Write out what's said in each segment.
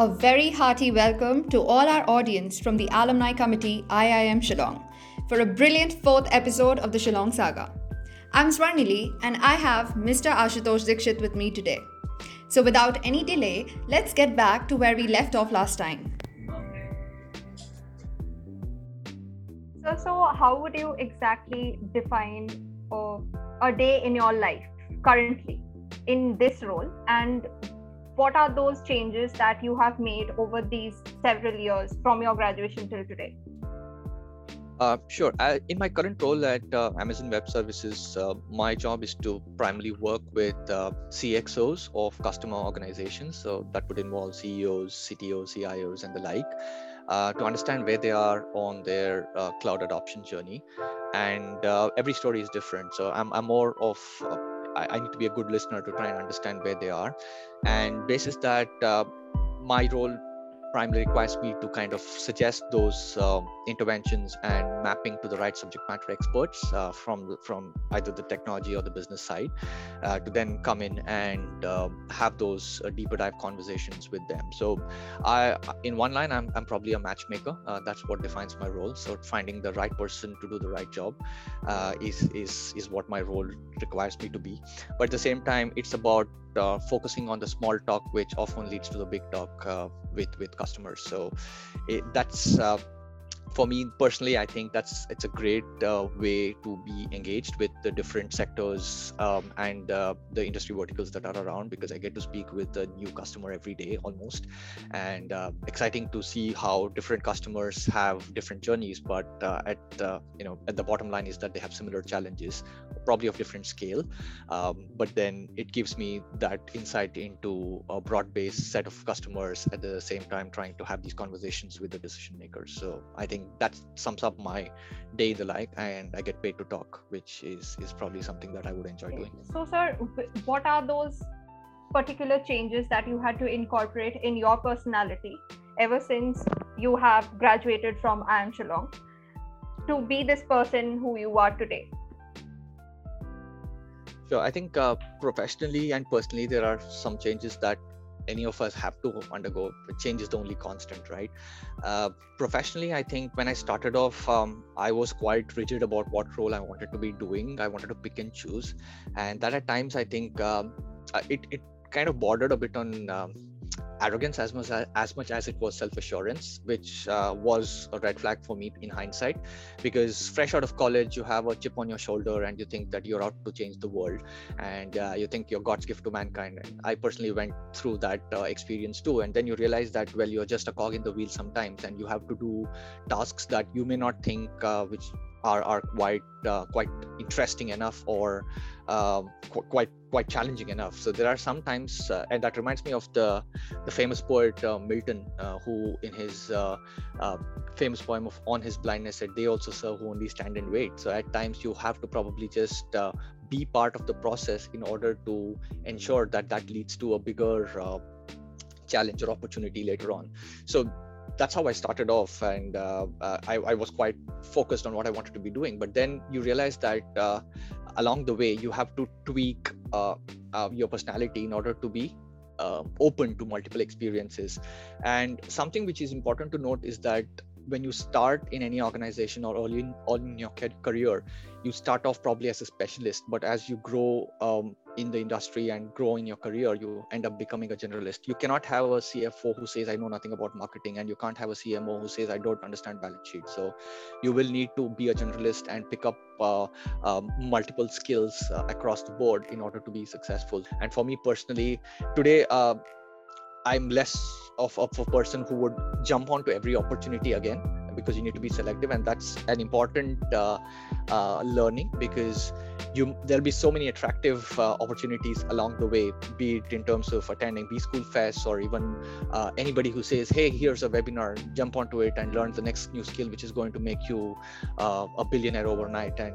A very hearty welcome to all our audience from the Alumni Committee IIM Shillong for a brilliant fourth episode of the Shillong Saga. I'm Swarnili and I have Mr. Ashutosh Dikshit with me today. So without any delay, let's get back to where we left off last time. So, so how would you exactly define uh, a day in your life currently in this role and what are those changes that you have made over these several years from your graduation till today uh, sure. I, in my current role at uh, Amazon Web Services, uh, my job is to primarily work with uh, CXOs of customer organizations. So that would involve CEOs, CTOs, CIOs, and the like, uh, to understand where they are on their uh, cloud adoption journey. And every story is different. So I'm, I'm more of I, I, need to be a good listener to try and understand where they are. And basis that uh, my role primarily requires me to kind of suggest those um, interventions and mapping to the right subject matter experts uh, from from either the technology or the business side uh, to then come in and uh, have those uh, deeper dive conversations with them. So i in one line i'm, I'm probably a matchmaker. Uh, that's what defines my role. So finding the right person to do the right job uh, is is is what my role requires me to be. But at the same time it's about uh, focusing on the small talk which often leads to the big talk uh, with with customers. So it, that's uh, for me personally i think that's it's a great uh, way to be engaged with the different sectors um, and uh, the industry verticals that are around because i get to speak with a new customer every day almost. And uh, exciting to see how different customers have different journeys but uh, at you know at the bottom line is that they have similar challenges probably of different scale. Um, but then it gives me that insight into a broad based set of customers at the same time trying to have these conversations with the decision makers. So i think that sums up my day the life and i get paid to talk which is is probably something that i would enjoy doing so sir what are those particular changes that you had to incorporate in your personality ever since you have graduated from IIM Shillong to be this person who you are today? Sure. I think uh, professionally and personally, there are some changes that any of us have to undergo. Change is the only constant, right? Uh, professionally, I think when I started off, um, I was quite rigid about what role I wanted to be doing. I wanted to pick and choose, and that at times I think um, uh, it it kind of bordered a bit on um, arrogance as much as, as much as it was self-assurance which uh, was a red flag for me in hindsight. Because fresh out of college you have a chip on your shoulder and you think that you're out to change the world and uh, you think you're god's gift to mankind. And i personally went through that uh, experience too. And then you realize that well you're just a cog in the wheel sometimes and you have to do tasks that you may not think uh, which are are quite uh, quite interesting enough or uh, qu- quite quite challenging enough. So there are sometimes, uh, and that reminds me of the the famous poet uh, Milton, uh, who in his uh, famous poem of On His Blindness said, "They also serve who only stand and wait." So at times you have to probably just be part of the process in order to ensure that that leads to a bigger challenge or opportunity later on. So that's how I started off, and uh, uh, I, I, was quite focused on what I wanted to be doing. But then you realize that uh, along the way, you have to tweak uh, uh, your personality in order to be uh, open to multiple experiences. And something which is important to note is that when you start in any organization or early in, in your career, you start off probably as a specialist, but as you grow um, in the industry and grow in your career, you end up becoming a generalist. You cannot have a CFO who says, I know nothing about marketing, and you can't have a CMO who says, I don't understand balance sheet. So you will need to be a generalist and pick up uh, um, multiple skills uh, across the board in order to be successful. And for me personally, today, uh, I'm less of, of a person who would jump onto every opportunity again because you need to be selective and that's an important uh, uh, learning because you there'll be so many attractive uh, opportunities along the way be it in terms of attending b school fest or even uh, anybody who says hey here's a webinar jump onto it and learn the next new skill which is going to make you uh, a billionaire overnight. And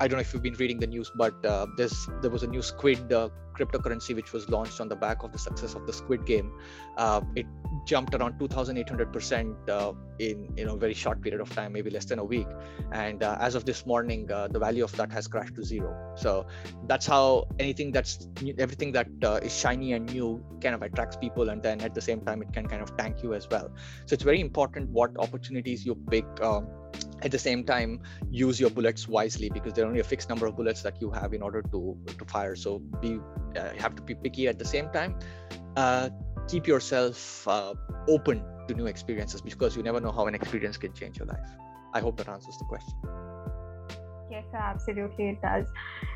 I don't know if you've been reading the news, but uh, there's there was a new Squid uh, cryptocurrency which was launched on the back of the success of the Squid Game. Uh, it jumped around 2,800 percent uh, in you know very short period of time, maybe less than a week. And uh, as of this morning, uh, the value of that has crashed to zero. So that's how anything that's everything that is shiny and new kind of attracts people, and then at the same time it can kind of tank you as well. So it's very important what opportunities you pick. Um, at the same time use your bullets wisely because there are only a fixed number of bullets that you have in order to to fire. So be uh, have to be picky at the same time. Uh, keep yourself uh, open to new experiences because you never know how an experience can change your life. I hope that answers the question. Yes absolutely it does.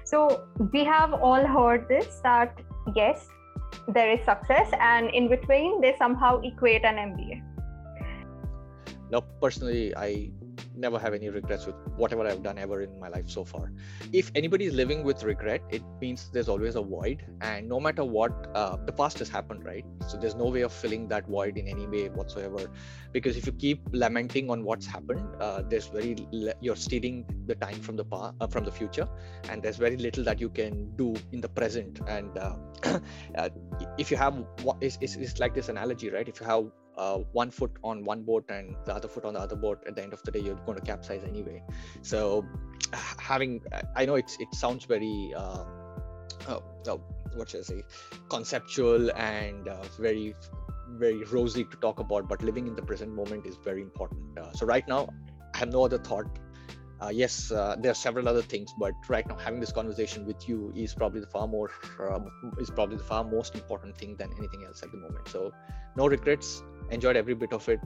So we have all heard this that yes there is success and in between they somehow equate an mba now personally i never have any regrets with whatever I've done ever in my life so far. If anybody is living with regret, it means there's always a void, and no matter what, uh, the past has happened, right? So there's no way of filling that void in any way whatsoever, because if you keep lamenting on what's happened, uh, there's very le- you're stealing the time from the past, uh, from the future, and there's very little that you can do in the present. And uh, uh, if you have, it's, it's, it's like this analogy, right? If you have uh, one foot on one boat and the other foot on the other boat at the end of the day you're going to capsize anyway so having i know it's it sounds very uh, oh, oh, what should i say conceptual and uh, very very rosy to talk about but living in the present moment is very important uh, so right now i have no other thought uh, yes, uh, there are several other things, but right now having this conversation with you is probably the far more um, is probably the far most important thing than anything else at the moment. So, no regrets. Enjoyed every bit of it.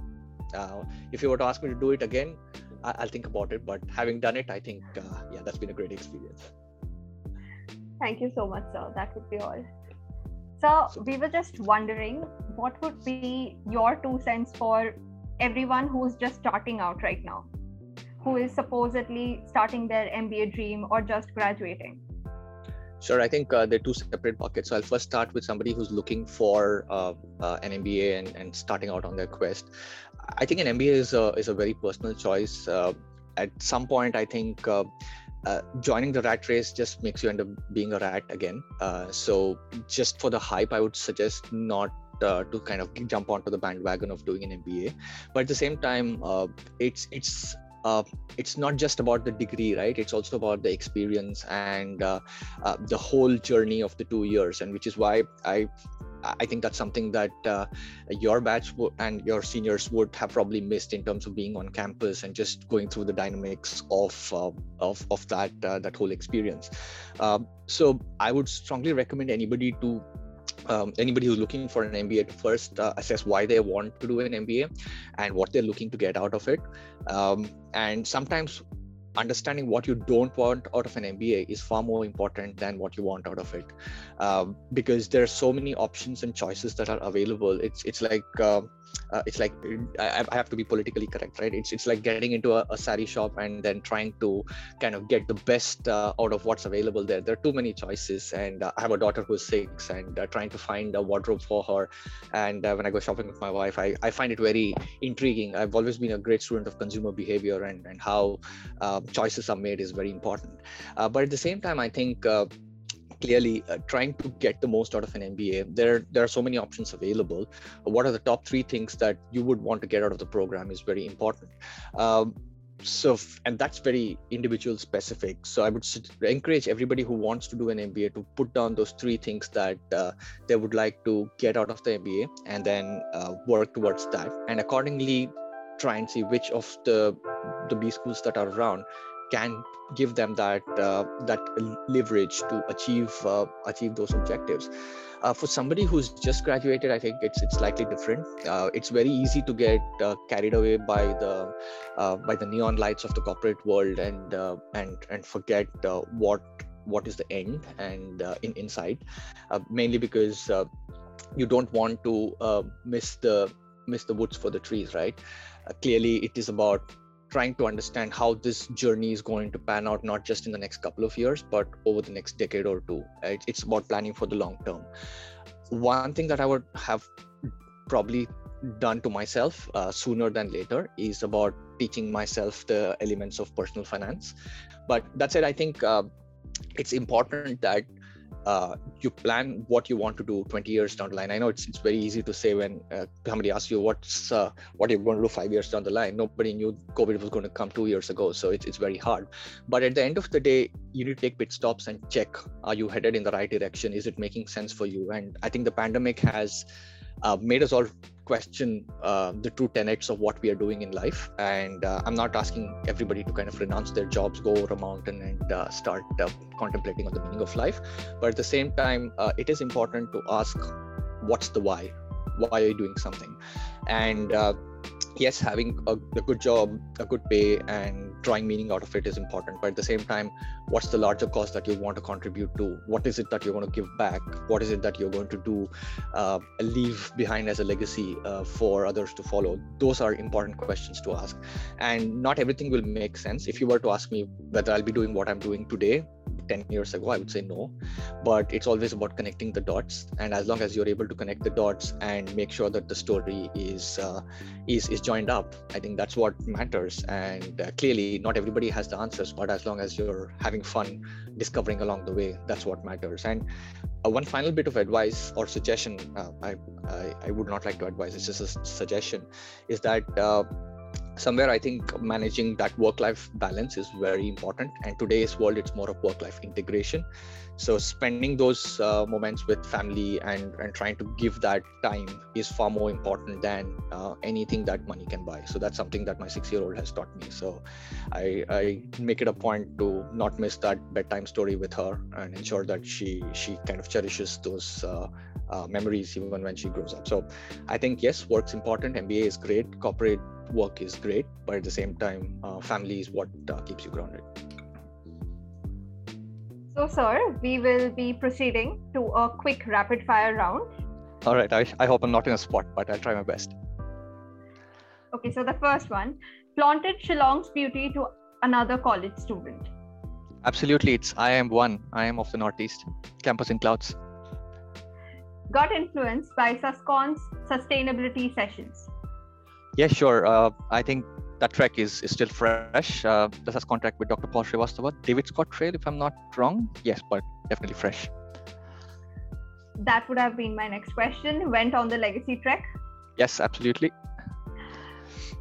Uh, if you were to ask me to do it again, I- will think about it. But having done it, I think uh, yeah, that's been a great experience. Thank you so much, sir. That would be all. So we were just wondering, what would be your two cents for everyone who's just starting out right now? who is supposedly starting their MBA dream or just graduating? Sure, I think uh, they're two separate buckets. So I'll first start with somebody who's looking for uh, uh, an MBA and, and starting out on their quest. I think an MBA is a, is a very personal choice. Uh, at some point, I think uh, uh, joining the rat race just makes you end up being a rat again. so just for the hype, I would suggest not uh, to kind of jump onto the bandwagon of doing an MBA. But at the same time, uh, it's it's uh, it's not just about the degree right it's also about the experience and uh, uh, the whole journey of the two years and which is why i I think that's something that uh, your batch and your seniors would have probably missed in terms of being on campus and just going through the dynamics of uh, of, of that uh, that whole experience. Um, so I would strongly recommend anybody to um, anybody who's looking for an MBA to first uh, assess why they want to do an MBA and what they're looking to get out of it. Um, and sometimes understanding what you don't want out of an MBA is far more important than what you want out of it, um, because there are so many options and choices that are available. It's it's like uh, uh, it's like I, I, have to be politically correct right? It's, it's like getting into a, a sari shop and then trying to kind of get the best uh, out of what's available there. There are too many choices and uh, i have a daughter who's six and uh, trying to find a wardrobe for her. And uh, when i go shopping with my wife I, I find it very intriguing. I've always been a great student of consumer behavior and, and how choices are made is very important. Uh, but at the same time i think clearly uh, trying to get the most out of an MBA, there there are so many options available. What are the top three things that you would want to get out of the program is very important. Um, so and that's very individual specific so i would encourage everybody who wants to do an mba to put down those three things that uh, they would like to get out of the mba and then uh, work towards that and accordingly try and see which of the the b schools that are around can give them that uh, that leverage to achieve uh, achieve those objectives. Uh, for somebody who's just graduated, I think it's it's slightly different. Uh, it's very easy to get uh, carried away by the uh, by the neon lights of the corporate world and and and forget what what is the end and in inside, mainly because you don't want to miss the miss the woods for the trees, right? clearly, it is about trying to understand how this journey is going to pan out not just in the next couple of years but over the next decade or two. It's about planning for the long term. One thing that i would have probably done to myself uh, sooner than later is about teaching myself the elements of personal finance. But that said, I think uh, it's important that uh, you plan what you want to do 20 years down the line. I know it's, it's very easy to say when uh, somebody asks you what's uh, what you're going to do five years down the line. Nobody knew COVID was going to come two years ago, so it's, it's very hard. But at the end of the day, you need to take pit stops and check: Are you headed in the right direction? Is it making sense for you? And I think the pandemic has uh, made us all question uh, the true tenets of what we are doing in life. And uh, I'm not asking everybody to kind of renounce their jobs, go over a mountain, and uh, start uh, contemplating on the meaning of life. But at the same time, uh, it is important to ask, what's the why? Why are you doing something? And yes, having a, a, good job, a good pay, and drawing meaning out of it is important. But at the same time, what's the larger cause that you want to contribute to? What is it that you're going to give back? What is it that you're going to do, uh, leave behind as a legacy uh, for others to follow? Those are important questions to ask. And not everything will make sense. If you were to ask me whether I'll be doing what I'm doing today, 10 years ago i would say no but it's always about connecting the dots and as long as you're able to connect the dots and make sure that the story is uh, is is joined up i think that's what matters. And uh, clearly not everybody has the answers but as long as you're having fun discovering along the way that's what matters. And uh, one final bit of advice or suggestion uh, I, I, I would not like to advise it's just a suggestion is that uh, somewhere i think managing that work life balance is very important. And today's world it's more of work life integration. So spending those uh, moments with family and and trying to give that time is far more important than uh, anything that money can buy. So that's something that my 6 year old has taught me. So I, I make it a point to not miss that bedtime story with her and ensure that she she kind of cherishes those uh, uh memories even when she grows up so i think yes work's important mba is great corporate work is great, but at the same time, uh, family is what uh, keeps you grounded. So, sir, we will be proceeding to a quick rapid fire round. All right. I, I hope I'm not in a spot, but I'll try my best. Okay. So, the first one flaunted Shillong's beauty to another college student. Absolutely. It's I am one. I am of the Northeast, campus in clouds. Got influenced by SUSCON's sustainability sessions. Yeah, sure. Uh, I think that track is, is still fresh. Uh, this has contact with Dr. Paul Shrivastava. David Scott Trail, if I'm not wrong. Yes, but definitely fresh. That would have been my next question. Went on the legacy trek? Yes, absolutely.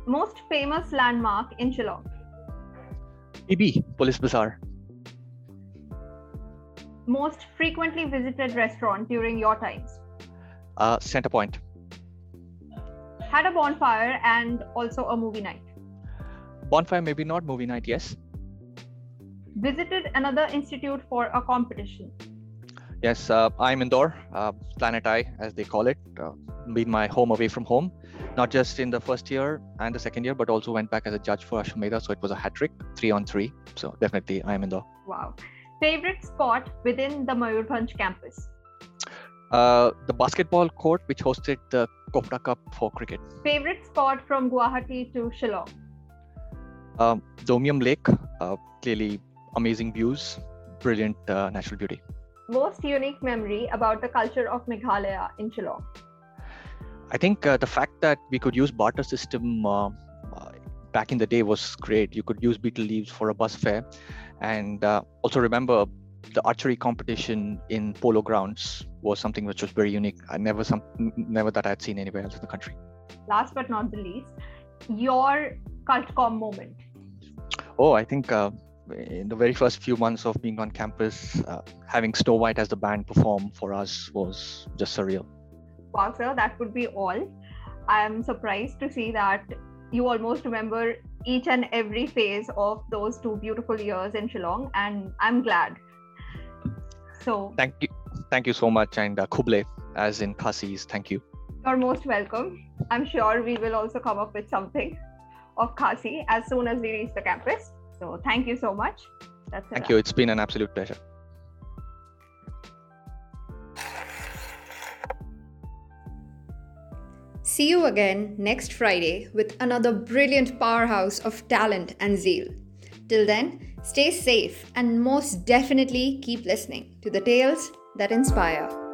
Most famous landmark in Shillong? PB, Police Bazaar. Most frequently visited restaurant during your times? Uh, Center Point had a bonfire and also a movie night. Bonfire, maybe not movie night, yes. Visited another institute for a competition. Yes, uh, IIM Indore, uh, Planet I, as they call it, uh, been my home away from home, not just in the first year and the second year, but also went back as a judge for Ashwamedha. So it was a hat trick, three on three. So definitely, IIM Indore. Wow. Favorite spot within the Mayurbhanj campus? Uh, the basketball court which hosted the Kopra Cup for cricket. Favorite spot from Guwahati to Shillong? Um, the Umiam Lake, uh, clearly amazing views, brilliant uh, natural beauty. Most unique memory about the culture of Meghalaya in Shillong? I think uh, the fact that we could use barter system uh, back in the day was great. You could use betel leaves for a bus fare, and also remember the archery competition in polo grounds was something which was very unique. I never some never that I had seen anywhere else in the country. Last but not the least, your CultCom moment. Oh, I think uh, in the very first few months of being on campus, uh, having Snow White as the band perform for us was just surreal. Wow, sir, that would be all. I am surprised to see that you almost remember each and every phase of those two beautiful years in Shillong, and I'm glad so thank you, thank you so much, and uh, Khublei, as in Khasis, thank you. You're most welcome. I'm sure we will also come up with something of Khasi as soon as we reach the campus. So thank you so much. That's thank you. It's been an absolute pleasure. See you again next Friday with another brilliant powerhouse of talent and zeal. Till then, stay safe and most definitely keep listening to the tales that inspire.